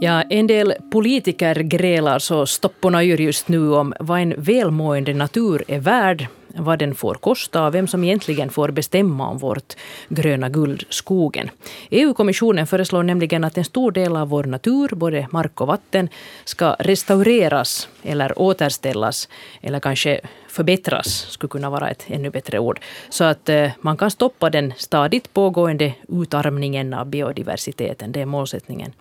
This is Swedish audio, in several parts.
Ja, en del politiker grälar så stopporna yr just nu om vad en välmående natur är värd, vad den får kosta och vem som egentligen får bestämma om vårt gröna guld, skogen. EU-kommissionen föreslår nämligen att en stor del av vår natur, både mark och vatten, ska restaureras eller återställas eller kanske förbättras skulle kunna vara ett ännu bättre ord. Så att eh, man kan stoppa den stadigt pågående utarmningen av biodiversiteten. Det är målsättningen.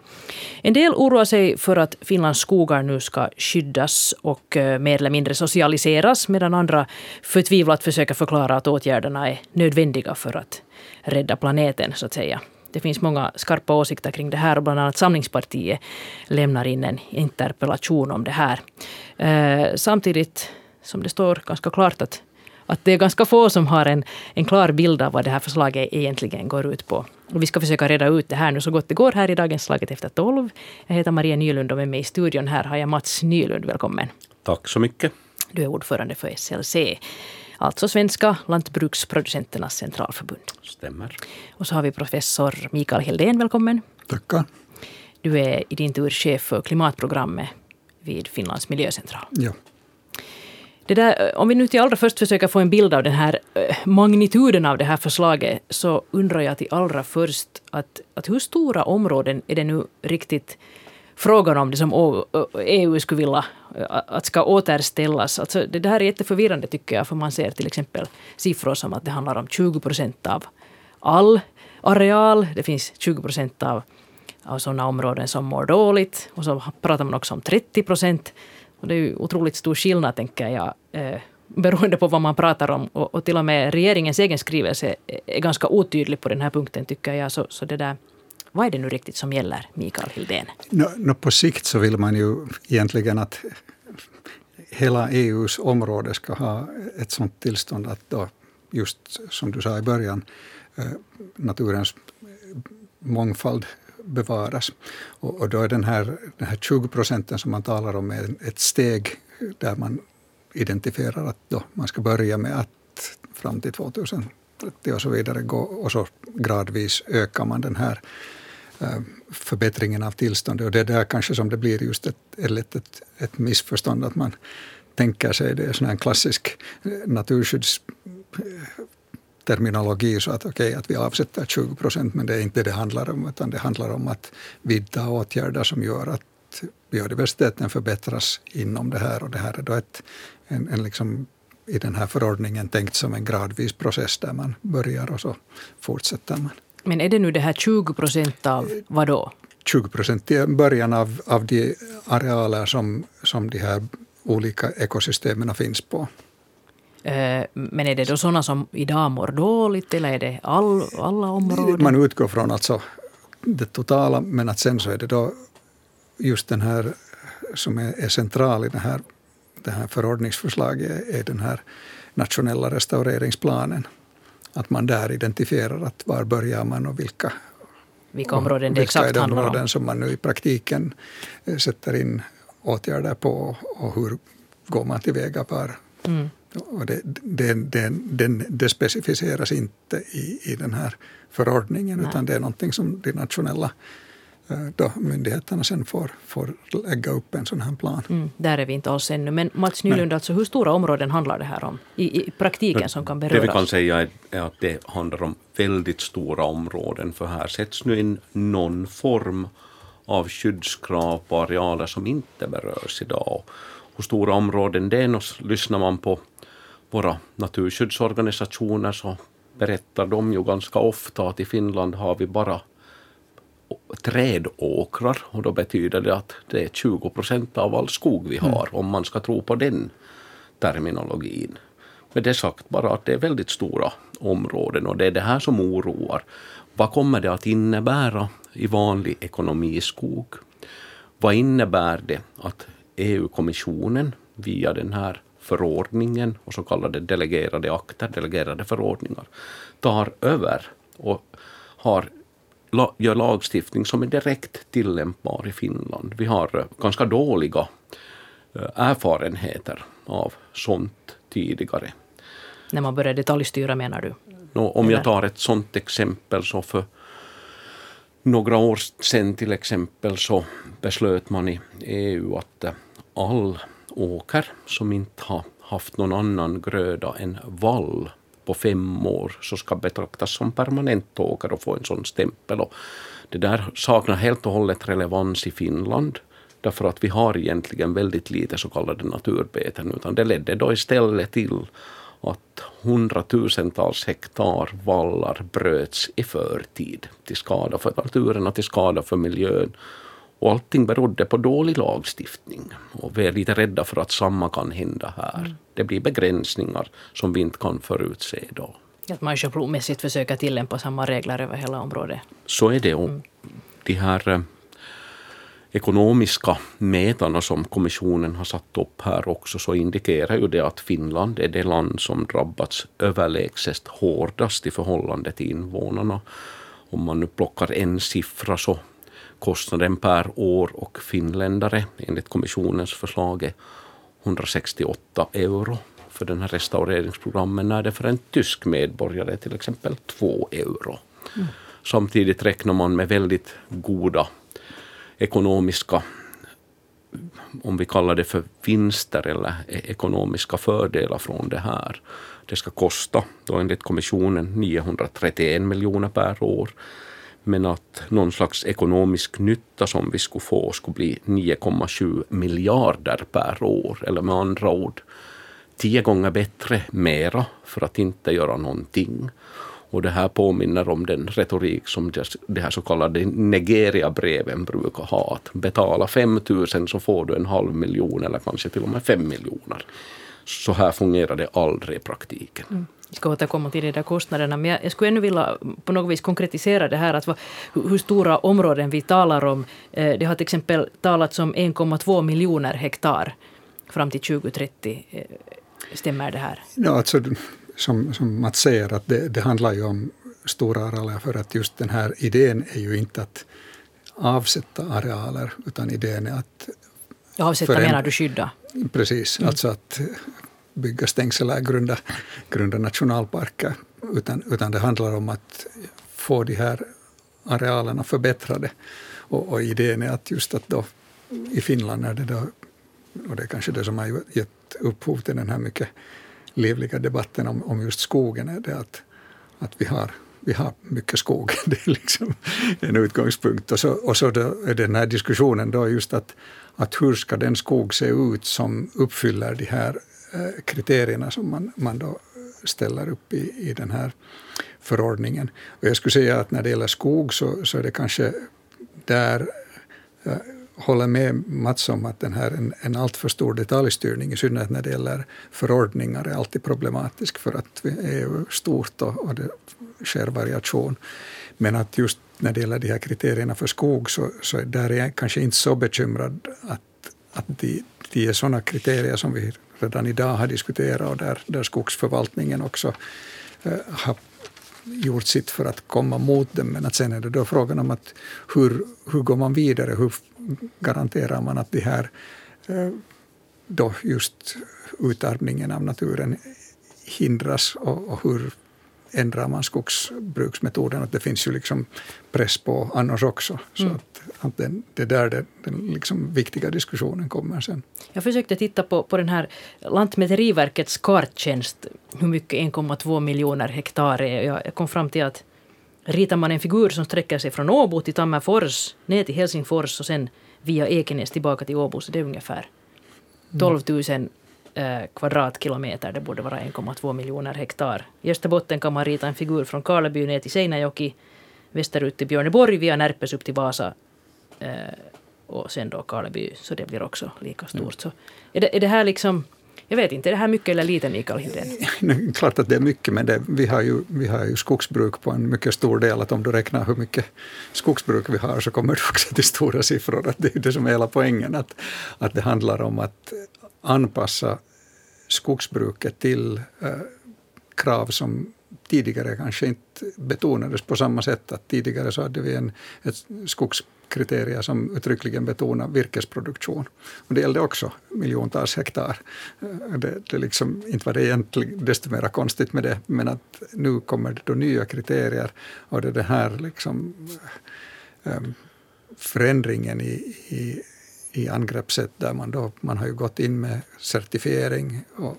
En del oroar sig för att Finlands skogar nu ska skyddas och eh, mer eller mindre socialiseras medan andra förtvivlat försöker förklara att åtgärderna är nödvändiga för att rädda planeten, så att säga. Det finns många skarpa åsikter kring det här och bland annat Samlingspartiet lämnar in en interpellation om det här. Eh, samtidigt som det står ganska klart att, att det är ganska få som har en, en klar bild av vad det här förslaget egentligen går ut på. Och vi ska försöka reda ut det här nu så gott det går här i dagens Slaget efter tolv. Jag heter Maria Nylund och med mig i studion här har jag Mats Nylund. Välkommen. Tack så mycket. Du är ordförande för SLC. Alltså Svenska lantbruksproducenternas centralförbund. Stämmer. Och så har vi professor Mikael Heldén. Välkommen. Tackar. Du är i din tur chef för klimatprogrammet vid Finlands miljöcentral. Ja. Det där, eh, om vi nu till allra först försöker få en bild av den här eh, magnituden av det här förslaget så undrar jag till allra först att, att hur stora områden är det nu riktigt frågan om det som EU skulle vilja eh, att ska återställas. Alltså det här är jätteförvirrande tycker jag för man ser till exempel siffror som att det handlar om 20 procent av all areal. Det finns 20 procent av, av sådana områden som mår dåligt och så pratar man också om 30 procent och det är ju otroligt stor skillnad, tänker jag, eh, beroende på vad man pratar om. Och, och, till och med regeringens egen skrivelse är ganska otydlig på den här punkten, tycker jag. Så, så det där, vad är det nu riktigt som gäller, Mikael Hildén? No, no, på sikt så vill man ju egentligen att hela EUs område ska ha ett sådant tillstånd att då, just som du sa i början, eh, naturens mångfald bevaras. Och, och då är den här, den här 20 procenten som man talar om ett steg där man identifierar att då man ska börja med att fram till 2030 och så vidare gå och så gradvis ökar man den här eh, förbättringen av tillståndet. Och det är där kanske som det blir just ett, ett, ett, ett missförstånd att man tänker sig det är en klassisk eh, naturskydds eh, terminologi så att okej, okay, att vi avsätter 20 procent, men det är inte det det handlar om, utan det handlar om att vidta åtgärder som gör att biodiversiteten förbättras inom det här. Och det här är då ett, en, en liksom, i den här förordningen tänkt som en gradvis process där man börjar och så fortsätter man. Men är det nu det här 20 procent av vad då? 20 procent i början av, av de arealer som, som de här olika ekosystemen finns på. Eh, men är det då sådana som idag mår dåligt eller är det all, alla områden? Man utgår från alltså det totala, men att sen så är det då just den här som är, är central i det här, det här förordningsförslaget är den här nationella restaureringsplanen. Att man där identifierar att var börjar man och vilka, vilka områden det exakt vilka är de områden som man nu i praktiken eh, sätter in åtgärder på och hur går man tillväga var, mm. Och det, det, det, det, det specificeras inte i, i den här förordningen Nej. utan det är någonting som de nationella eh, då myndigheterna sen får, får lägga upp en sån här plan. Mm, där är vi inte alls ännu. Men Mats Nylund, alltså, hur stora områden handlar det här om i, i praktiken Men, som kan beröras? Det vi kan säga är att det handlar om väldigt stora områden för här sätts nu in någon form av skyddskrav på arealer som inte berörs idag. Hur stora områden det är, lyssnar man på våra naturskyddsorganisationer så berättar de ju ganska ofta att i Finland har vi bara trädåkrar och då betyder det att det är 20 procent av all skog vi har mm. om man ska tro på den terminologin. Med det sagt bara att det är väldigt stora områden och det är det här som oroar. Vad kommer det att innebära i vanlig ekonomiskog? Vad innebär det att EU-kommissionen via den här förordningen och så kallade delegerade akter, delegerade förordningar, tar över och har, gör lagstiftning som är direkt tillämpbar i Finland. Vi har eh, ganska dåliga eh, erfarenheter av sånt tidigare. När man börjar detaljstyra menar du? Nå, om jag tar ett sådant exempel så för några år sedan till exempel så beslöt man i EU att eh, all åker som inte har haft någon annan gröda än vall på fem år så ska betraktas som permanent åker och få en sån stämpel. Och det där saknar helt och hållet relevans i Finland därför att vi har egentligen väldigt lite så kallade naturbeten utan det ledde då istället till att hundratusentals hektar vallar bröts i förtid till skada för naturen och till skada för miljön. Och allting berodde på dålig lagstiftning. Och vi är lite rädda för att samma kan hända här. Mm. Det blir begränsningar som vi inte kan förutse då. Att man schablonmässigt försöker tillämpa samma regler över hela området. Så är det. Och mm. de här eh, ekonomiska mätarna som kommissionen har satt upp här också så indikerar ju det att Finland är det land som drabbats överlägset hårdast i förhållande till invånarna. Om man nu plockar en siffra så kostnaden per år och finländare enligt kommissionens förslag är 168 euro för den här restaureringsprogrammen när det för en tysk medborgare till exempel 2 euro. Mm. Samtidigt räknar man med väldigt goda ekonomiska, om vi kallar det för vinster eller e- ekonomiska fördelar från det här. Det ska kosta, då enligt kommissionen, 931 miljoner per år. Men att någon slags ekonomisk nytta som vi skulle få skulle bli 9,7 miljarder per år. Eller med andra ord, tio gånger bättre, mera, för att inte göra någonting. Och det här påminner om den retorik som de här så kallade Nigeria-breven brukar ha. Att betala 5 000 så får du en halv miljon eller kanske till och med 5 miljoner. Så här fungerar det aldrig i praktiken. Mm. Jag ska återkomma till de där kostnaderna, men jag, skulle ännu vilja på något vis konkretisera det här, att vad, hur stora områden vi talar om. Eh, det har till exempel talats om 1,2 miljoner hektar fram till 2030. Eh, stämmer det här? Ja, alltså, som, som Mats säger, att det, det handlar ju om stora arealer för att just den här idén är ju inte att avsätta arealer, utan idén är att... Avsätta menar du skydda? Precis, mm. alltså att bygga stängsel eller grunda, grunda nationalparker, utan, utan det handlar om att få de här arealerna förbättrade. Och, och idén är att just att då i Finland är det då, och det är kanske det som har gett upphov till den här mycket livliga debatten om, om just skogen är det att, att vi, har, vi har mycket skog. Det är liksom en utgångspunkt. Och så, och så är den här diskussionen då just att, att hur ska den skog se ut som uppfyller de här eh, kriterierna som man, man då ställer upp i, i den här förordningen. Och jag skulle säga att när det gäller skog så, så är det kanske där eh, håller med Mats om att den här en, en alltför stor detaljstyrning, i synnerhet när det gäller förordningar, är alltid problematisk för att vi är stort och, och det sker variation. Men att just när det gäller de här kriterierna för skog så, så där är jag kanske inte så bekymrad att, att de, de är sådana kriterier som vi redan idag har diskuterat och där, där skogsförvaltningen också eh, har gjort sitt för att komma mot dem. Men att sen är det då frågan om att hur, hur går man vidare? Hur garanterar man att det här eh, då just utarmningen av naturen hindras och, och hur ändrar man skogsbruksmetoden? Att det finns ju liksom press på annars också. Så mm. att, att den, det är där det, den liksom viktiga diskussionen kommer sen. Jag försökte titta på, på den här Lantmäteriverkets karttjänst, hur mycket 1,2 miljoner hektar är. Jag kom fram till att ritar man en figur som sträcker sig från Åbo till Tammerfors, ner till Helsingfors och sen via Ekenäs tillbaka till Åbo, så det är ungefär 12 000 eh, kvadratkilometer. Det borde vara 1,2 miljoner hektar. I Österbotten kan man rita en figur från Karleby ner till Seinäjoki, västerut till Björneborg, via Närpes upp till Vasa eh, och sen då Karleby, så det blir också lika stort. Mm. Så är, det, är det här liksom jag vet inte, är det här mycket eller lite Mikael Hildén? Klart att det är mycket, men det, vi, har ju, vi har ju skogsbruk på en mycket stor del. Att om du räknar hur mycket skogsbruk vi har så kommer du också till stora siffror. Att det är det som är hela poängen, att, att det handlar om att anpassa skogsbruket till eh, krav som tidigare kanske inte betonades på samma sätt. Att tidigare så hade vi en, ett skogskriterier som uttryckligen betonar virkesproduktion. Och det gällde också miljontals hektar. Eh, det, det liksom, inte var det egentligen desto mer konstigt med det, men att nu kommer det då nya kriterier och det är den här liksom, um, förändringen i, i, i angreppssätt där man då, man har ju gått in med certifiering och,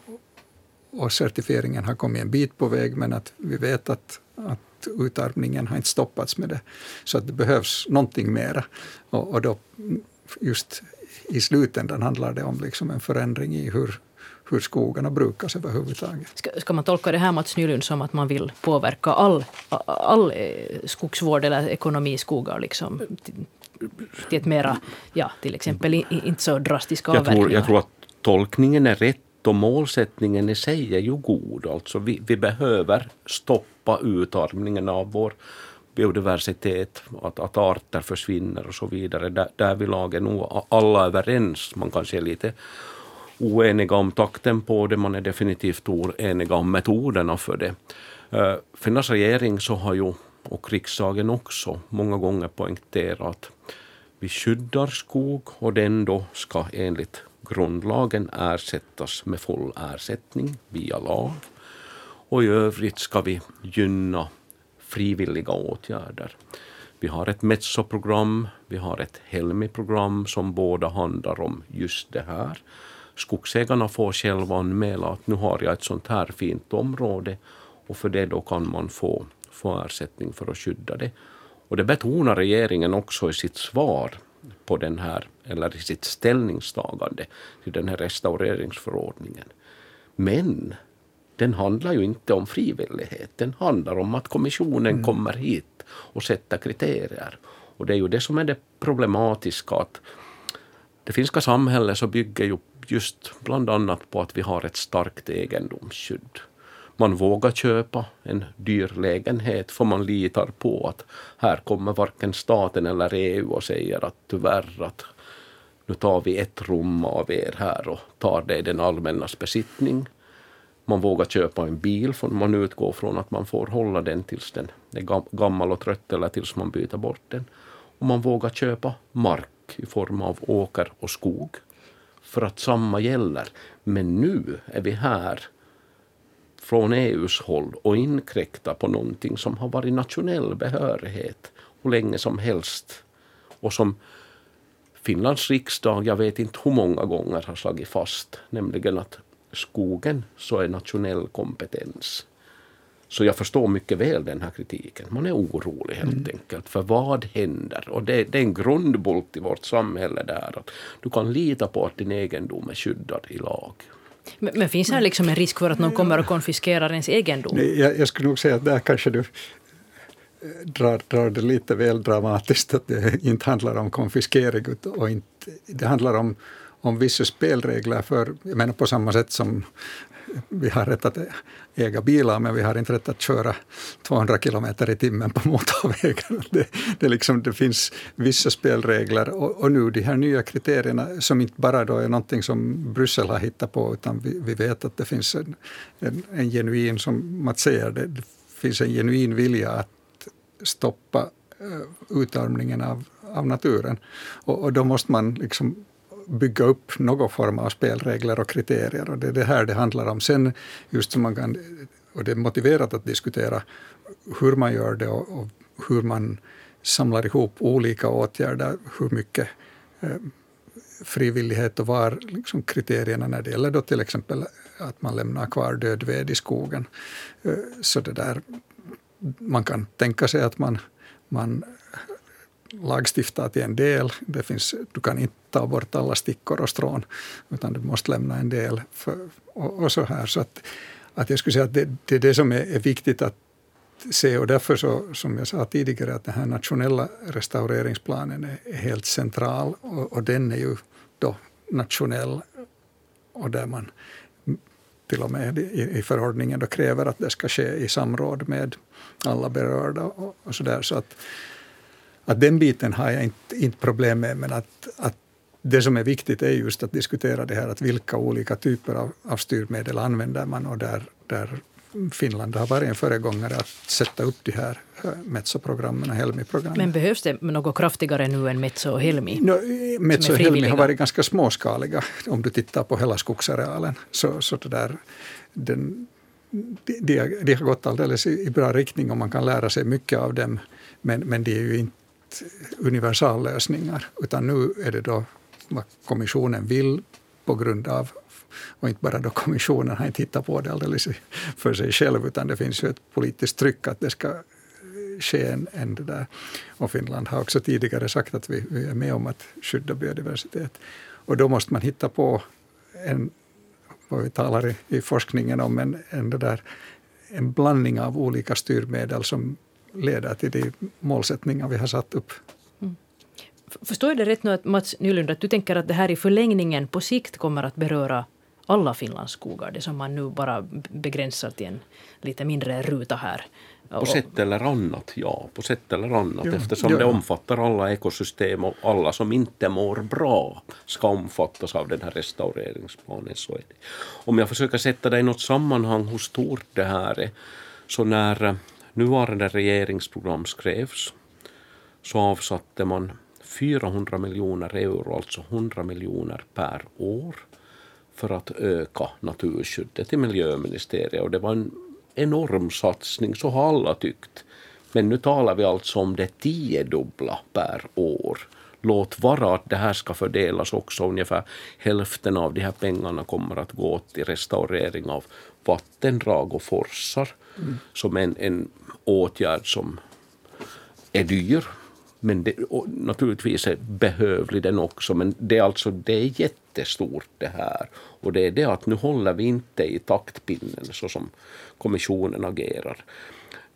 och certifieringen har kommit en bit på väg men att vi vet att, att utarmningen har inte stoppats med det. Så att det behövs någonting mera. Och, och då just i slutändan handlar det om liksom en förändring i hur, hur skogarna brukas överhuvudtaget. Ska, ska man tolka det här Mats Nylund som att man vill påverka all, all skogsvård eller ekonomi i skogar liksom, till, ett mera, ja, till exempel inte så drastiska avverkningar? Jag tror, jag tror att tolkningen är rätt och målsättningen i sig är ju god. Alltså vi, vi behöver stoppa utarmningen av vår biodiversitet, att, att arter försvinner och så vidare. Där, därvidlag är nog alla överens. Man kanske är lite oeniga om takten på det, man är definitivt oeniga om metoderna för det. Uh, Finlands regering så har ju, och riksdagen också, många gånger poängterat att vi skyddar skog och den då ska enligt grundlagen ersättas med full ersättning via lag. Och i övrigt ska vi gynna frivilliga åtgärder. Vi har ett Metso-program, vi har ett Helmi-program som båda handlar om just det här. Skogsägarna får själva anmäla att nu har jag ett sånt här fint område och för det då kan man få, få ersättning för att skydda det. Och det betonar regeringen också i sitt svar på den här, eller i sitt ställningstagande till den här restaureringsförordningen. Men den handlar ju inte om frivillighet. Den handlar om att kommissionen mm. kommer hit och sätter kriterier. Och det är ju det som är det problematiska. att Det finska samhället så bygger ju just bland annat på att vi har ett starkt egendomsskydd man vågar köpa en dyr lägenhet för man litar på att här kommer varken staten eller EU och säger att tyvärr att nu tar vi ett rum av er här och tar det i den allmännas besittning. Man vågar köpa en bil för man utgår från att man får hålla den tills den är gammal och trött eller tills man byter bort den. Och man vågar köpa mark i form av åker och skog för att samma gäller. Men nu är vi här från EUs håll och inkräkta på någonting som har varit nationell behörighet hur länge som helst och som Finlands riksdag, jag vet inte hur många gånger, har slagit fast, nämligen att skogen så är nationell kompetens. Så jag förstår mycket väl den här kritiken. Man är orolig helt mm. enkelt. För vad händer? Och det, det, är en grundbult i vårt samhälle där. Att du kan lita på att din egendom är skyddad i lag. Men, men, finns här liksom en risk för att någon kommer och konfiskerar ens egendom? Jag, jag skulle nog säga att där kanske du eh, drar, drar det lite väl dramatiskt, att det inte handlar om konfiskering och inte, det handlar om, om vissa spelregler för, jag menar på samma sätt som vi har rätt att äga bilar, men vi har inte rätt att köra 200 kilometer i timmen på motorvägen. Det, det, liksom, det finns vissa spelregler och, och, nu de här nya kriterierna som inte bara då är någonting som Bryssel har hittat på, utan vi, vi vet att det finns en, en, en genuin, som Mats säger, det, det finns en genuin vilja att stoppa eh, utarmningen av, av naturen. Och, och då måste man liksom bygga upp någon form av spelregler och kriterier. Och det är det här det handlar om. Sen just som man kan, och det är motiverat att diskutera hur man gör det och, och hur man samlar ihop olika åtgärder, hur mycket eh, frivillighet och var liksom kriterierna när det gäller då till exempel att man lämnar kvar död ved i skogen. Eh, så det där, man kan tänka sig att man, man lagstiftar till en del. Det finns, du kan inte ta bort alla stickor och strån, utan du måste lämna en del. För, och, och, så här. Så att, att jag skulle säga att det, det är det som är, är viktigt att se och därför så, som jag sa tidigare, att den här nationella restaureringsplanen är, är helt central och, och, den är ju då nationell och där man till och med i, i förordningen då kräver att det ska ske i samråd med alla berörda och, och så där. Så att, att den biten har jag inte, inte problem med, men att, att det som är viktigt är just att diskutera det här, att vilka olika typer av, av styrmedel använder man och där, där Finland har varit en föregångare att sätta upp de här eh, Metso-programmen och Helmi-programmen. Men behövs det något kraftigare nu än Metso och Helmi? No, Metso och Helmi har varit ganska småskaliga om du tittar på hela skogsarealen. Så, så det där, den, de, de, har gått alldeles i, i bra riktning och man kan lära sig mycket av dem. Men, men de är ju inte universallösningar, utan nu är det då vad kommissionen vill på grund av och inte bara då kommissionen har inte hittat på det alldeles för sig själv, utan det finns ju ett politiskt tryck att det ska ske en, en det där. Och Finland har också tidigare sagt att vi, vi är med om att skydda biodiversitet. Och då måste man hitta på en, vad vi talar i, i forskningen om, en, en, det där, en blandning av olika styrmedel som leder till de målsättningar vi har satt upp. Mm. Förstår jag det rätt nu att Mats Nylund, att du tänker att det här i förlängningen på sikt kommer att beröra alla Finlands skogar, det som man nu bara begränsar till en lite mindre ruta här. På sätt eller annat, ja. På sätt eller annat, ja. eftersom ja. det omfattar alla ekosystem och alla som inte mår bra ska omfattas av den här restaureringsplanen. Så är det. Om jag försöker sätta det i något sammanhang hur stort det här är, så när nuvarande regeringsprogram skrevs så avsatte man 400 miljoner euro, alltså 100 miljoner per år, för att öka naturskyddet i miljöministeriet. Och det var en enorm satsning, så har alla tyckt. Men nu talar vi alltså om det tiodubbla per år. Låt vara att det här ska fördelas också. Ungefär hälften av de här pengarna kommer att gå till restaurering av vattendrag och forsar. Mm. Som en, en åtgärd som är dyr. Men det, naturligtvis är behövlig den också. Men det är alltså det är jättestort det här. Och det är det att nu håller vi inte i taktpinnen så som kommissionen agerar.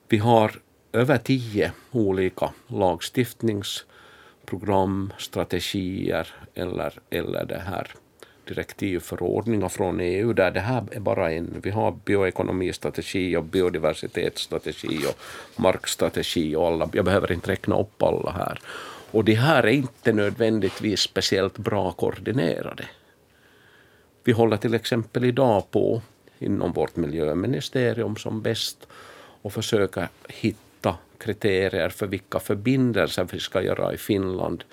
Vi har över tio olika lagstiftningsprogram, strategier eller, eller det här direktivförordningar från EU där det här är bara en. Vi har bioekonomistrategi och biodiversitetsstrategi och markstrategi och alla. Jag behöver inte räkna upp alla här. Och de här är inte nödvändigtvis speciellt bra koordinerade. Vi håller till exempel idag på inom vårt miljöministerium som bäst och försöka hitta kriterier för vilka förbindelser vi ska göra i Finland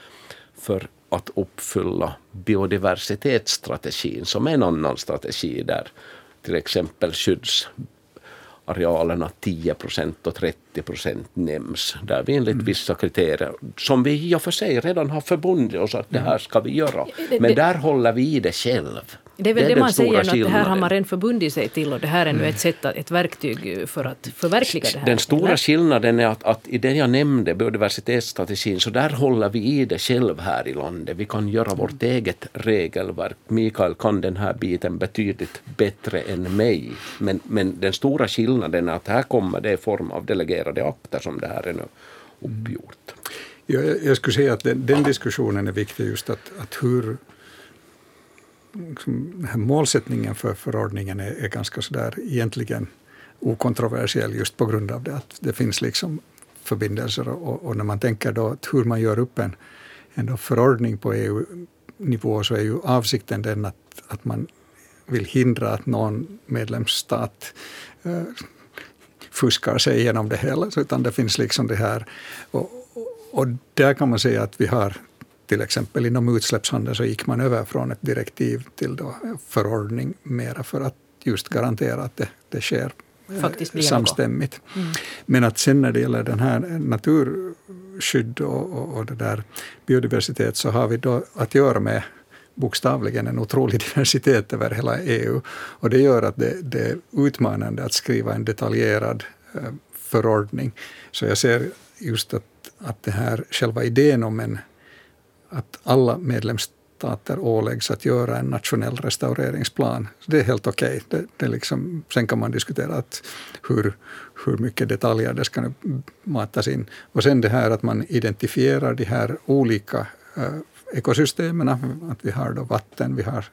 för att uppfylla biodiversitetsstrategin som är en annan strategi där till exempel skyddsarealerna 10 procent och 30 procent nämns. Där vi enligt mm. vissa kriterier, som vi i och för sig redan har förbundit oss att det här ska vi göra. Men där håller vi i det själv. Det är väl det, det man säger, att det här har man redan förbundit sig till och det här är nu ett, sätt, ett verktyg för att förverkliga det här. Den stora skillnaden är att, att i det jag nämnde, biodiversitetsstrategin, så där håller vi i det själv här i landet. Vi kan göra vårt eget regelverk. Mikael kan den här biten betydligt bättre än mig. Men, men den stora skillnaden är att här kommer det i form av delegerade akter som det här är nu uppgjort. Jag, jag skulle säga att den, den diskussionen är viktig just att, att hur liksom, målsättningen för förordningen är, är ganska sådär egentligen okontroversiell just på grund av det att det finns liksom förbindelser och, och när man tänker då att hur man gör upp en, en förordning på EU-nivå så är ju avsikten den att, att man vill hindra att någon medlemsstat eh, fuskar sig igenom det hela, utan det finns liksom det här. Och, och, och där kan man säga att vi har till exempel inom utsläppshandeln så gick man över från ett direktiv till då förordning mera för att just garantera att det, det sker eh, Faktiskt samstämmigt. Mm. Men att sen när det gäller den här naturskydd och, och, och det där biodiversitet så har vi då att göra med bokstavligen en otrolig diversitet över hela EU. Och det gör att det, det är utmanande att skriva en detaljerad eh, förordning. Så jag ser just att, att det här, själva idén om en att alla medlemsstater åläggs att göra en nationell restaureringsplan. Det är helt okej. Okay. Det, det liksom, sen kan man diskutera att hur, hur mycket detaljer det ska matas in. Och sen det här att man identifierar de här olika eh, äh, ekosystemen. Att vi har då vatten, vi har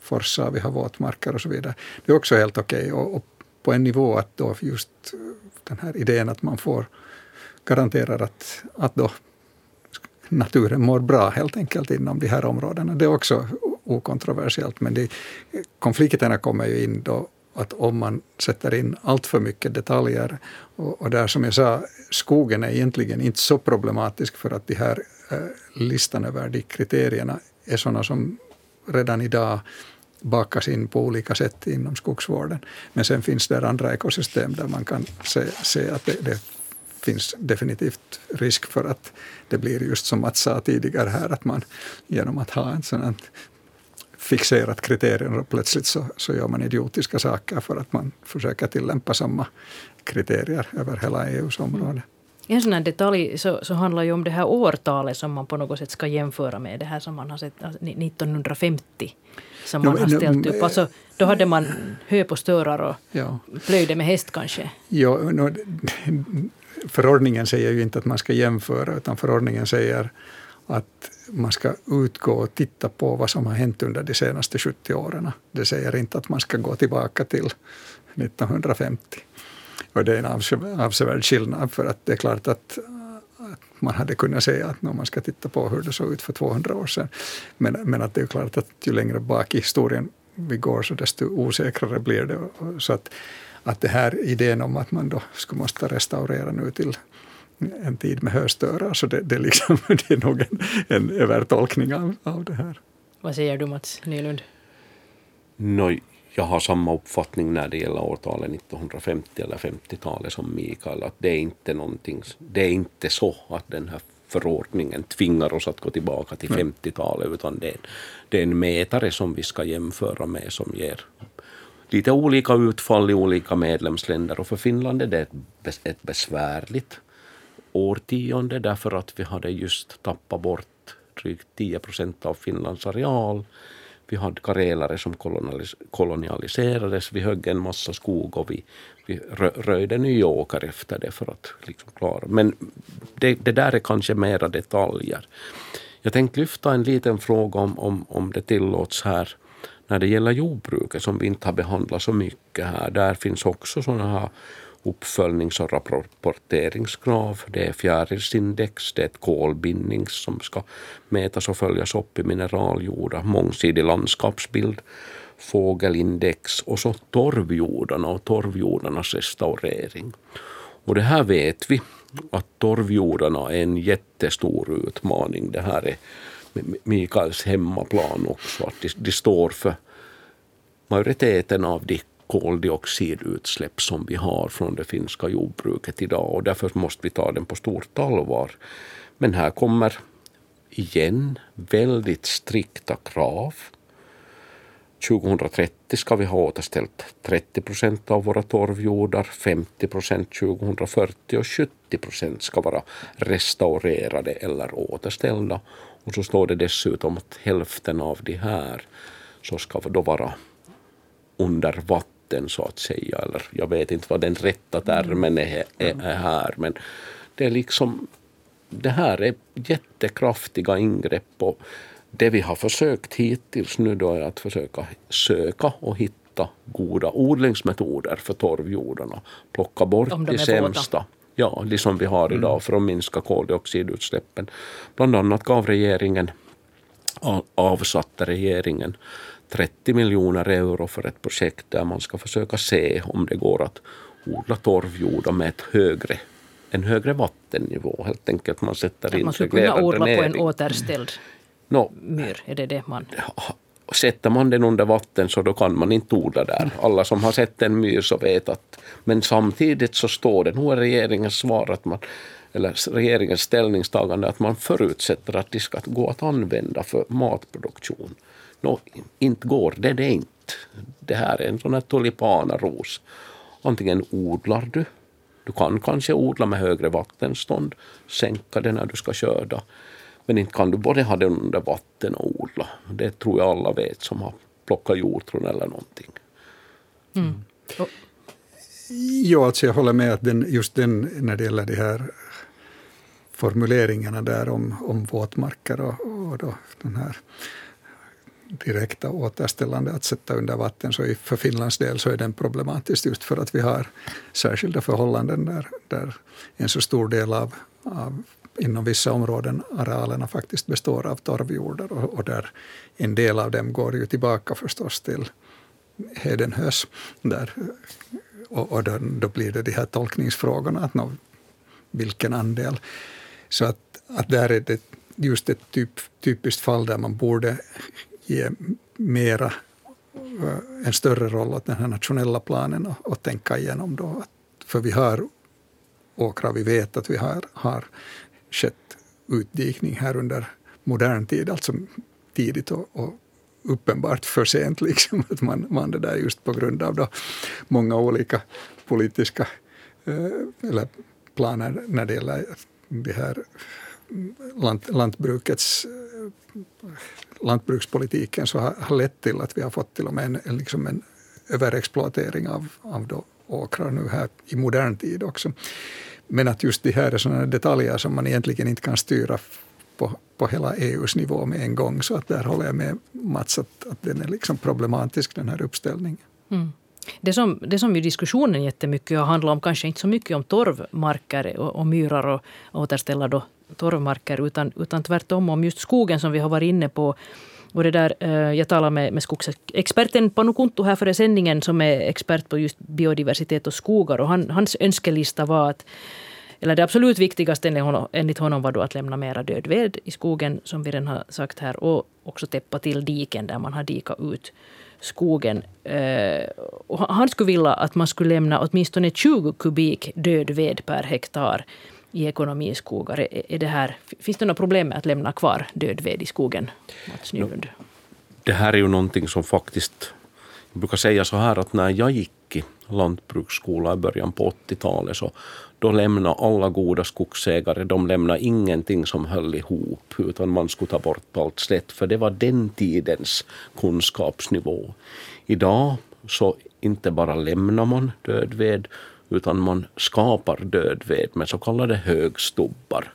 forsar, vi har våtmarker och så vidare. Det är också helt okej. Okay. Och, och, på en nivå att då just den här idén att man får garanterar att, att då naturen mår bra helt enkelt inom de här områdena. Det är också okontroversiellt, men de, konflikterna kommer ju in då att om man sätter in allt för mycket detaljer, och, och där som jag sa, skogen är egentligen inte så problematisk för att de här eh, listan över de kriterierna är sådana som redan idag bakas in på olika sätt inom skogsvården. Men sen finns det andra ekosystem där man kan se, se att det, det finns definitivt risk för att det blir just som Mats sa tidigare här, att man genom att ha en sån fixerat kriterium och plötsligt så, så gör man idiotiska saker för att man försöker tillämpa samma kriterier över hela EUs område. En sån här detalj så, så handlar ju om det här årtalet som man på något sätt ska jämföra med det här som man har sett 1950 alltså som man no, har ställt no, upp. Alltså, då hade man hö på störar och ja. plöjde med häst kanske. Ja, no, förordningen säger ju inte att man ska jämföra utan förordningen säger att man ska utgå och titta på vad som har hänt under de senaste 70 åren. Det säger inte att man ska gå tillbaka till 1950. Och det är en avsevärd skillnad för att det är klart att, att man hade kunnat säga att man ska titta på hur det såg ut för 200 år sedan. Men, men att det är klart att ju längre bak i historien vi går så desto osäkrare blir det. Så att, att det här idén om att man då skulle måste restaurera nu till en tid med höstörar, så det, det, liksom, det är nog en, en övertolkning av, av det här. Vad säger du Mats Nylund? No, jag har samma uppfattning när det gäller årtalet 1950 eller 50-talet som Mikael, att det är inte någonting, det är inte så att den här förordningen tvingar oss att gå tillbaka till 50-talet, utan det är, det är en mätare som vi ska jämföra med som ger lite olika utfall i olika medlemsländer och för Finland är det ett besvärligt årtionde därför att vi hade just tappat bort drygt 10 procent av Finlands areal. Vi hade karelare som kolonialiserades, vi högg en massa skog och vi, vi röjde nya åkar efter det för att liksom klara. Men det, det där är kanske mera detaljer. Jag tänkte lyfta en liten fråga om, om, om det tillåts här när det gäller jordbruket som vi inte har behandlat så mycket här. Där finns också sådana här uppföljnings och rapporteringskrav. Det är fjärilsindex, det är ett kolbindning som ska mätas och följas upp i mineraljordar, mångsidig landskapsbild, fågelindex och så torvjordarna och torvjordarnas restaurering. Och det här vet vi att torvjordarna är en jättestor utmaning. Det här är Mikaels hemmaplan också, att de, de står för majoriteten av de koldioxidutsläpp som vi har från det finska jordbruket idag och därför måste vi ta den på stort allvar. Men här kommer igen väldigt strikta krav. 2030 ska vi ha återställt 30 procent av våra torvjordar, 50 procent 2040 och 70 procent ska vara restaurerade eller återställda. Och så står det dessutom att hälften av de här så ska då vara under vatten så att säga. Eller jag vet inte vad den rätta termen är, är, är här. Men det är liksom det här är jättekraftiga ingrepp och det vi har försökt hittills nu då är att försöka söka och hitta goda odlingsmetoder för torvjordarna. Plocka bort de sämsta. Båda. Ja, det som vi har idag mm. för att minska koldioxidutsläppen. Bland annat gav regeringen, avsatte regeringen 30 miljoner euro för ett projekt där man ska försöka se om det går att odla torvjordar med ett högre, en högre vattennivå. Helt enkelt man sätter in Man skulle kunna odla på en återställd myr, är det det man... Sätter man den under vatten så då kan man inte odla där. Alla som har sett en myr så vet att... Men samtidigt så står det, nu är regeringens svar att man eller regeringens ställningstagande att man förutsätter att de ska gå att använda för matproduktion. No, inte går det, det är inte. Det här är en sån här tulipanaros. Antingen odlar du, du kan kanske odla med högre vattenstånd, sänka det när du ska skörda. Men inte kan du både ha den under vatten och odla. Det tror jag alla vet som har plockat hjortron eller någonting. Mm. Oh. Jo, alltså jag håller med att den, just den, när det gäller de här formuleringarna där om, om våtmarker och, och då den här direkta återställande att sätta under vatten, så för Finlands del så är den problematisk just för att vi har särskilda förhållanden där, där en så stor del av, av inom vissa områden arealerna faktiskt består av torvjordar och, och där en del av dem går ju tillbaka förstås till, hedenhös. Där. Och, och då, då, blir det de här tolkningsfrågorna, att nå, vilken andel. Så att, att där är det just ett typ, typiskt fall där man borde ge mera, eh, en större roll åt den här nationella planen och, och tänka igenom då. För vi har åkrar, vi vet att vi har, har skett utdikning här under modern tid, alltså tidigt och, och uppenbart för sent. Liksom, att man, man det där just på grund av då många olika politiska eh, eller planer när det gäller det här lant, lantbrukets eh, lantbrukspolitiken så har, har lett till att vi har fått till och med en, en, liksom en överexploatering av, av då åkrar nu här i modern tid också. Men att just det här är sådana detaljer som man egentligen inte kan styra på, på hela EUs nivå med en gång. Så att där håller jag med Mats att, att den är liksom problematisk den här uppställningen. Mm. Det som, det som ju diskussionen jättemycket har handlat om, kanske inte så mycket om torvmarker och, och myrar och återställa då torvmarker, utan, utan tvärtom om just skogen som vi har varit inne på. Och det där, eh, jag talade med, med skogsexperten Panu Kunttu här före sändningen som är expert på just biodiversitet och skogar. Och han, hans önskelista var att eller det absolut viktigaste enligt honom var då att lämna mera död ved i skogen, som vi redan har sagt här, och också täppa till diken där man har dikat ut skogen. Eh, och han skulle vilja att man skulle lämna åtminstone 20 kubik död ved per hektar i ekonomiskogar. Är det här, finns det några problem med att lämna kvar död ved i skogen? Mats Nylund? Det här är ju någonting som faktiskt... Jag brukar säga så här att när jag gick i lantbruksskola i början på 80-talet så då lämnade alla goda skogsägare de lämnade ingenting som höll ihop utan man skulle ta bort allt slätt för det var den tidens kunskapsnivå. Idag så inte bara lämnar man död ved utan man skapar död ved med så kallade högstubbar.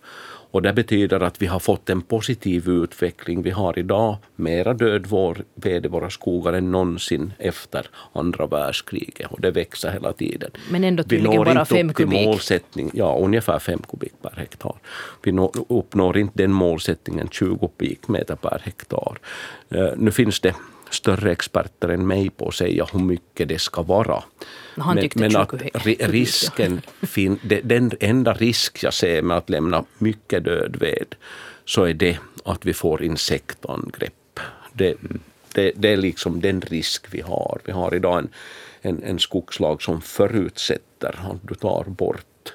Och det betyder att vi har fått en positiv utveckling. Vi har idag mera död ved i våra skogar än någonsin efter andra världskriget. Och det växer hela tiden. Men ändå tydligen bara fem kubik? Målsättning, ja, ungefär fem kubik per hektar. Vi uppnår inte den målsättningen 20 kubikmeter per hektar. Uh, nu finns det större experter än mig på att säga hur mycket det ska vara. Men, men att risken, fin, den enda risk jag ser med att lämna mycket död ved så är det att vi får insektangrepp. Det, det, det är liksom den risk vi har. Vi har idag en, en, en skogslag som förutsätter att du tar bort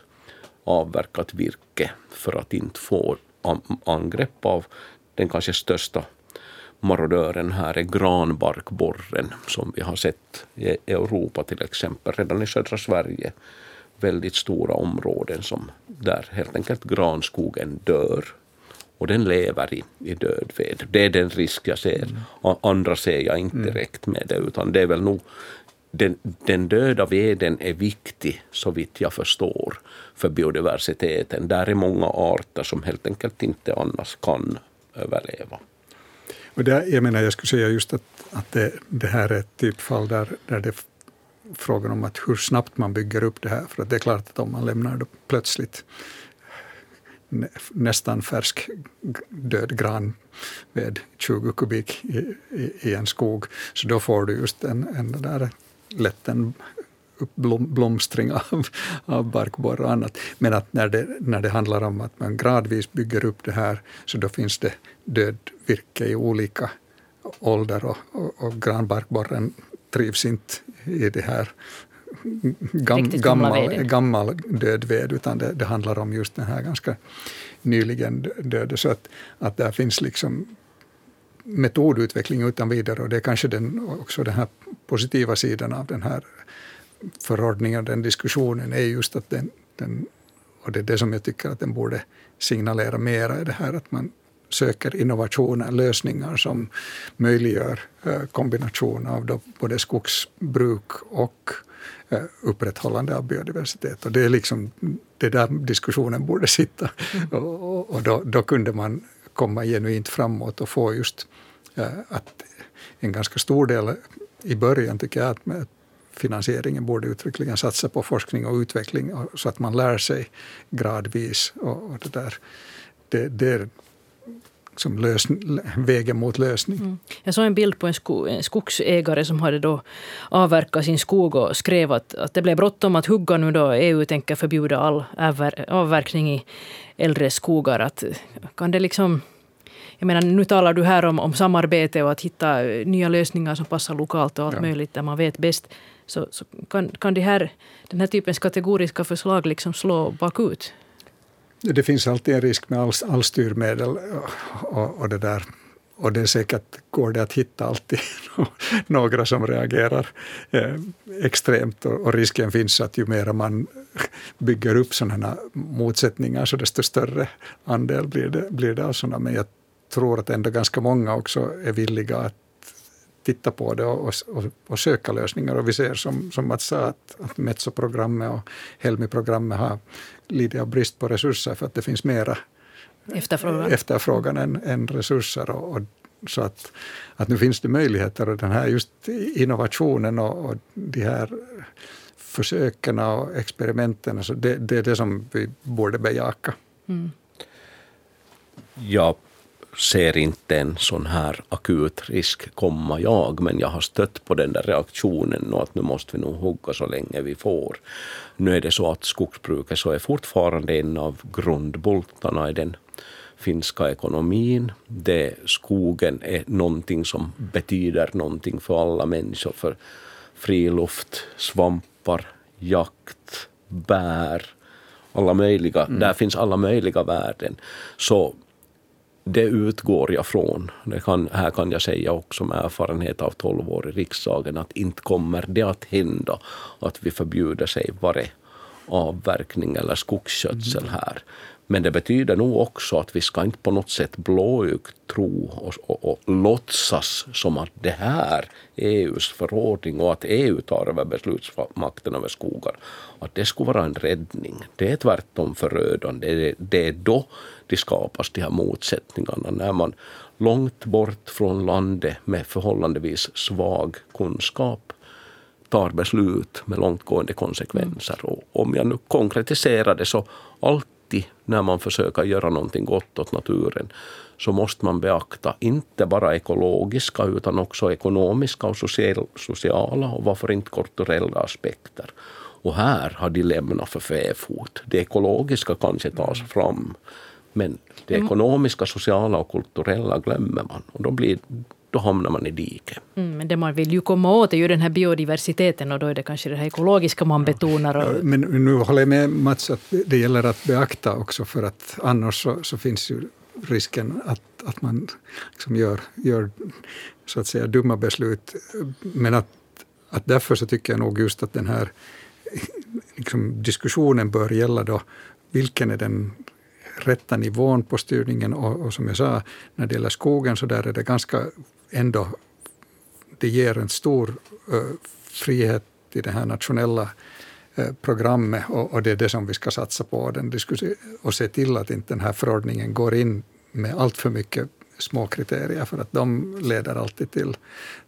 avverkat virke för att inte få angrepp av den kanske största marodören här är granbarkborren som vi har sett i Europa till exempel, redan i södra Sverige. Väldigt stora områden som där helt enkelt granskogen dör och den lever i, i död ved. Det är den risk jag ser. Mm. Andra ser jag inte mm. direkt med det, utan det är väl nog den, den döda veden är viktig, så vitt jag förstår, för biodiversiteten. Där är många arter som helt enkelt inte annars kan överleva. Och där, jag menar, jag skulle säga just att, att det, det här är ett typfall där, där det är frågan om att hur snabbt man bygger upp det här. För att det är klart att om man lämnar det plötsligt nästan färsk död gran med 20 kubik i, i, i, en skog, så då får du just en, en där lätt en blomstring av, av barkborre och annat. Men att när det, när det handlar om att man gradvis bygger upp det här, så då finns det död virke i olika ålder och, och, och granbarkborren trivs inte i det här gam, gammal, gammal död ved, utan det, det, handlar om just den här ganska nyligen döda. Så att, att där finns liksom metodutveckling utan vidare och det är kanske den, också den här positiva sidan av den här förordningen, den diskussionen, är just att den, den, och det är det som jag tycker att den borde signalera mera, är det här att man söker innovationer, lösningar som möjliggör eh, kombination av både skogsbruk och eh, upprätthållande av biodiversitet. Och det är liksom det där diskussionen borde sitta. Mm. Och, och då, då, kunde man komma genuint framåt och få just eh, att en ganska stor del i början tycker jag att finansieringen borde uttryckligen satsa på forskning och utveckling så att man lär sig gradvis. Och, och det, där, det, det som lös, vägen mot lösning. Mm. Jag såg en bild på en, sko, en, skogsägare som hade då avverkat sin skog och skrev att, att det blev bråttom att hugga nu då EU tänker förbjuda all avverkning i äldre skogar. Att, kan det liksom... Jag menar, nu talar du här om, om samarbete och att hitta nya lösningar som passar lokalt och allt ja. möjligt där man vet bäst. Så, så kan, kan det här, den här typens kategoriska förslag liksom slå bakut? Det finns alltid en risk med all, all styrmedel och, och, det där. Och det är säkert går det att hitta alltid några som reagerar eh, extremt och, och, risken finns att ju mer man bygger upp sådana motsättningar så desto större andel blir det, blir det av sådana. Men jag tror att ändå ganska många också är villiga att titta på det och, och, och, söka lösningar. Och vi ser som, som Mats sa att, att Metso-programmet och Helmi-programmet har lidit av brist på resurser för att det finns mera efterfrågan, efterfrågan än, än resurser. Och, och, så att, att nu finns det möjligheter och den här just innovationen och, och de här försöken och experimenten, alltså det, det är det som vi borde bejaka. Mm. Ja, ser inte en sån här akut risk komma jag, men jag har stött på den där reaktionen och att nu måste vi nog hugga så länge vi får. Nu är det så att skogsbruket så är fortfarande en av grundbultarna i den finska ekonomin. Det, skogen är någonting som betyder någonting för alla människor, för friluft, svampar, jakt, bär, alla möjliga, mm. där finns alla möjliga värden. Så det utgår jag från. Det kan, här kan jag säga också med erfarenhet av 12 år i riksdagen att inte kommer det att hända att vi förbjuder sig varje avverkning eller skogsskötsel mm. här. Men det betyder nog också att vi ska inte på något sätt blåögt tro och, och, och låtsas som att det här är EUs förordning och att EU tar över beslutsmakten över skogar. Att det skulle vara en räddning. Det är tvärtom förödande. Det, det är då det skapas de här motsättningarna. När man långt bort från landet med förhållandevis svag kunskap tar beslut med långtgående konsekvenser. Mm. Och om jag nu konkretiserar det så allt alltid när man försöker göra någonting gott åt naturen så måste man beakta inte bara ekologiska utan också ekonomiska och sociala och varför inte kulturella aspekter. Och här har de lämnat för fäfot. Det ekologiska kanske tas fram men det ekonomiska, sociala och kulturella glömmer man. Och då blir då hamnar man i diket. Mm, men det man vill ju komma åt är ju den här biodiversiteten och då är det kanske det här ekologiska man betonar. Och... Men nu håller jag med Mats att det gäller att beakta också för att annars så, så finns ju risken att, att man liksom gör, gör så att säga dumma beslut. Men att, att därför så tycker jag nog just att den här liksom, diskussionen bör gälla då vilken är den rätta nivån på styrningen och, och, som jag sa, när det gäller skogen så där är det ganska ändå, det ger en stor uh, frihet i det här nationella programmet och, och, det är det som vi ska satsa på. Den och se till att inte den här förordningen går in med allt för mycket små kriterier för att de leder alltid till,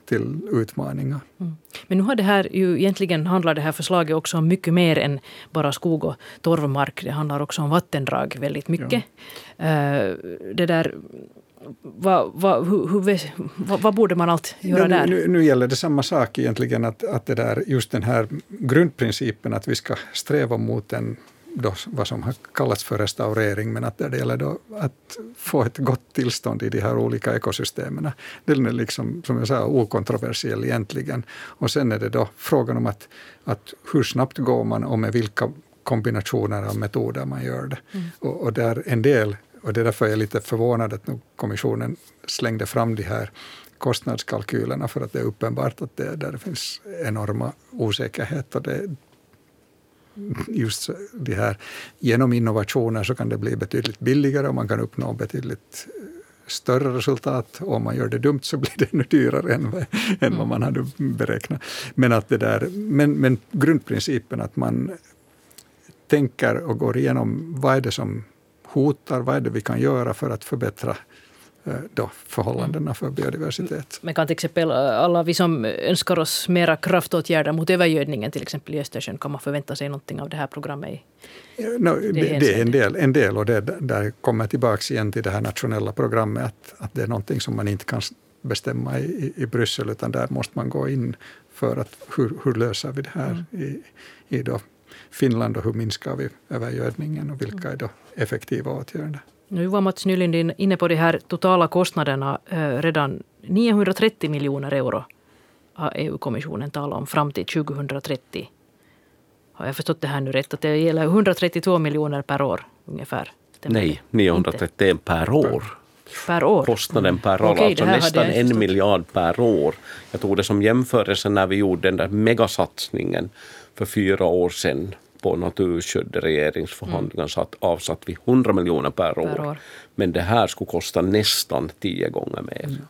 till utmaningar. Mm. Men nu har det här ju egentligen handlar det här förslaget också om mycket mer än bara skog och torvmark. Det handlar också om vattendrag väldigt mycket. Ja. Uh, det där vad, vad, hur, hur, vad, vad, borde man allt göra nu, där? Nu, nu, gäller det samma sak egentligen, att, att det där, just den här grundprincipen att vi ska sträva mot en då, vad som har kallats för restaurering, men att det gäller då att få ett gott tillstånd i de här olika ekosystemen. Den är liksom, som jag sa, okontroversiell egentligen. Och sen är det då frågan om att, att hur snabbt går man och med vilka kombinationer av metoder man gör det. Mm. Och, och där en del och det är därför jag är lite förvånad att nu kommissionen slängde fram de här kostnadskalkylerna, för att det är uppenbart att det, där finns enorma osäkerheter. Det, just det här, genom innovationer så kan det bli betydligt billigare och man kan uppnå betydligt större resultat. Och om man gör det dumt så blir det ännu dyrare än, vad, än vad man hade beräknat. Men, att det där, men, men grundprincipen att man tänker och går igenom vad är det som hotar, vad är det vi kan göra för att förbättra då förhållandena för biodiversitet. Men kan till exempel alla vi som önskar oss mera kraftåtgärder mot övergödningen till exempel i Östersjön, kan man förvänta sig någonting av det här programmet? no, det, det, är en del, en del och det där kommer tillbaka igen till det här nationella programmet, att, att det är någonting som man inte kan bestämma i, i Bryssel, utan där måste man gå in för att hur, hur löser vi det här mm. i, i då Finland och hur minskar vi övergödningen och vilka är då effektiva åtgärder? Nu var Mats Nylind inne på de här totala kostnaderna. Eh, redan 930 miljoner euro har EU-kommissionen talat om fram till 2030. Har jag förstått det här nu rätt? Att det gäller 132 miljoner per år ungefär? Nej, 931 per år. Per år? Kostnaden per år, Okej, alltså nästan en miljard per år. Jag tog det som jämförelse när vi gjorde den där megasatsningen för fyra år sedan på naturskydd i regeringsförhandlingarna mm. så avsatt vi 100 miljoner per, per år. år. Men det här skulle kosta nästan tio gånger mer. Mm.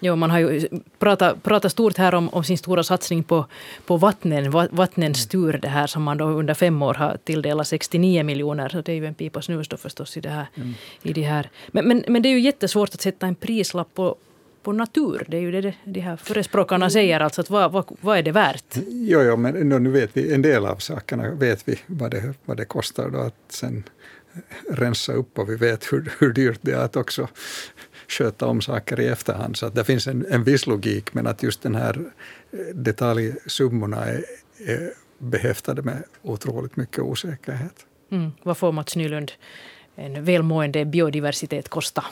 Jo, man har ju pratat, pratat stort här om, om sin stora satsning på, på vattnen, vattnens tur det här som man då under fem år har tilldelat 69 miljoner. Så det är ju en pipa snus då förstås i det här. Mm. I det här. Men, men, men det är ju jättesvårt att sätta en prislapp på, på natur. Det är ju det de här förespråkarna säger, alltså att vad, vad, vad är det värt? Jo, jo men nu vet vi en del av sakerna, vet vi vad det, vad det kostar då att sen rensa upp och vi vet hur, hur dyrt det är att också sköta om saker i efterhand. Så att det finns en, en viss logik, men att just den här detaljsummorna är, är behäftade med otroligt mycket osäkerhet. Mm. Vad får Mats Nylund en välmående biodiversitet kosta?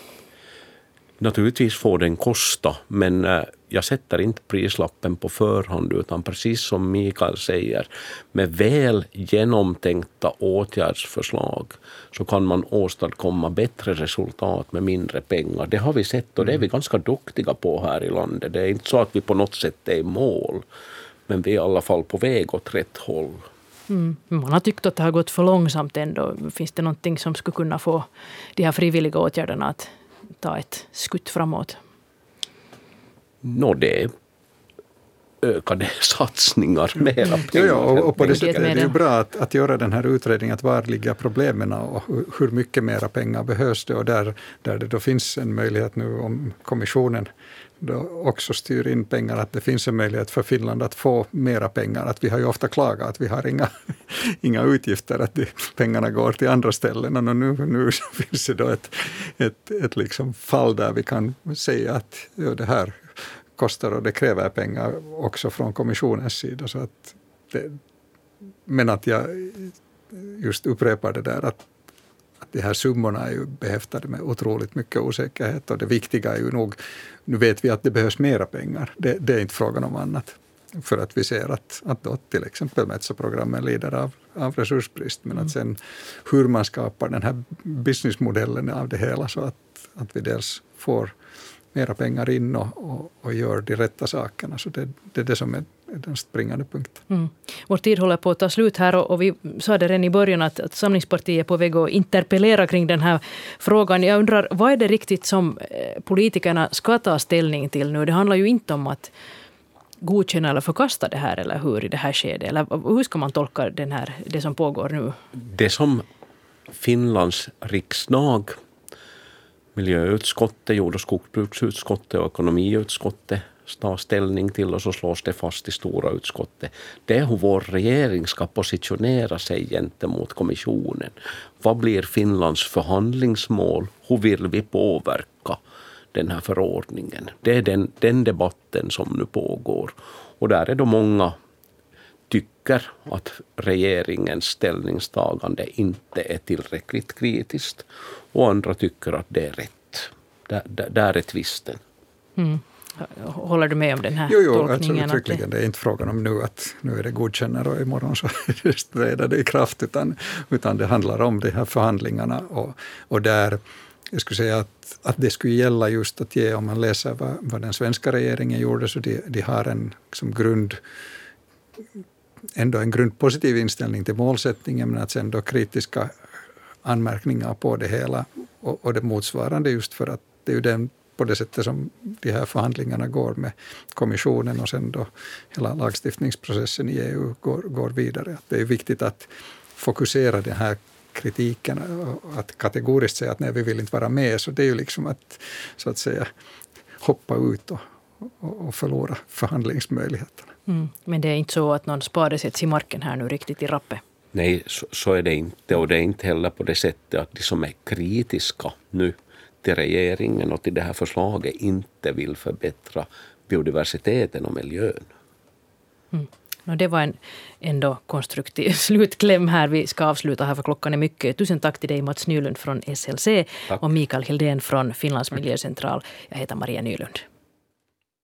Naturligtvis får den kosta, men eh, jag sätter inte prislappen på förhand utan precis som Mikael säger, med väl genomtänkta åtgärdsförslag så kan man åstadkomma bättre resultat med mindre pengar. Det har vi sett och det är vi mm. ganska duktiga på här i landet. Det är inte så att vi på något sätt är i mål, men vi är i alla fall på väg åt rätt håll. Mm. Man har tyckt att det har gått för långsamt ändå. Finns det någonting som skulle kunna få de här frivilliga åtgärderna att ta ett skutt framåt? Nå, det är ökade satsningar, mera pengar. Ja, ja, och, och på det sättet är det ju bra att, att göra den här utredningen, att var ligger problemen och hur mycket mera pengar behövs det och där, där det då finns en möjlighet nu om kommissionen då också styr in pengar, att det finns en möjlighet för Finland att få mera pengar. Att vi har ju ofta klagat att vi har inga, inga utgifter, att pengarna går till andra ställen. Och nu, nu finns det då ett, ett, ett liksom fall där vi kan säga att ja, det här kostar och det kräver pengar också från kommissionens sida. Så att det, men att jag just upprepar det där att att de här summorna är ju behäftade med otroligt mycket osäkerhet och det viktiga är ju nog, nu vet vi att det behövs mera pengar, det, det är inte frågan om annat. För att vi ser att, att då till exempel Metso-programmen lider av, av resursbrist, men att sen hur man skapar den här businessmodellen av det hela så att, att vi dels får mera pengar in och, och, och gör de rätta sakerna. Så det, det är det som är den springande punkten. Mm. Vår tid håller på att ta slut här och, och vi sa det redan i början att, att Samlingspartiet är på väg att interpellera kring den här frågan. Jag undrar, vad är det riktigt som eh, politikerna ska ta ställning till nu? Det handlar ju inte om att godkänna eller förkasta det här, eller hur, i det här skedet? Eller hur ska man tolka den här, det som pågår nu? Det som Finlands riksdag miljöutskottet, jord och skogsbruksutskottet och ekonomiutskottet ta ställning till och så slås det fast i stora utskottet. Det är hur vår regering ska positionera sig gentemot kommissionen. Vad blir Finlands förhandlingsmål? Hur vill vi påverka den här förordningen? Det är den, den debatten som nu pågår. Och där är då många tycker att regeringens ställningstagande inte är tillräckligt kritiskt och andra tycker att det är rätt. Där, där, där är tvisten. Mm. Håller du med om den här jo, jo, tolkningen? Alltså, uttryckligen. Det är inte frågan om nu att nu är det godkänner och imorgon så träder det i kraft, utan, utan det handlar om de här förhandlingarna. Och, och där, jag skulle säga att, att det skulle gälla just att ge, om man läser vad, vad den svenska regeringen gjorde, så de, de har en liksom grund ändå en grundpositiv inställning till målsättningen, men att sen då kritiska anmärkningar på det hela och, och det motsvarande just för att det är ju den, på det sättet som de här förhandlingarna går med kommissionen och sen då hela lagstiftningsprocessen i EU går, går vidare. Att det är viktigt att fokusera den här kritiken. Att kategoriskt säga att nej, vi vill inte vara med, så det är ju liksom att så att säga hoppa ut och, och, och förlora förhandlingsmöjligheterna. Mm. Men det är inte så att någon spade sätts i marken här nu riktigt i Rappe? Nej, så, så, är det inte. Och det är inte heller på det sättet att de som är kritiska nu till regeringen och till det här förslaget inte vill förbättra biodiversiteten och miljön. Mm. No, det var en ändå konstruktiv slutkläm här. Vi ska avsluta här för klockan är mycket. Tusen tack till dig Mats Nylund från SLC tack. och Mikael Hildén från Finlands miljöcentral. Jag heter Maria Nylund.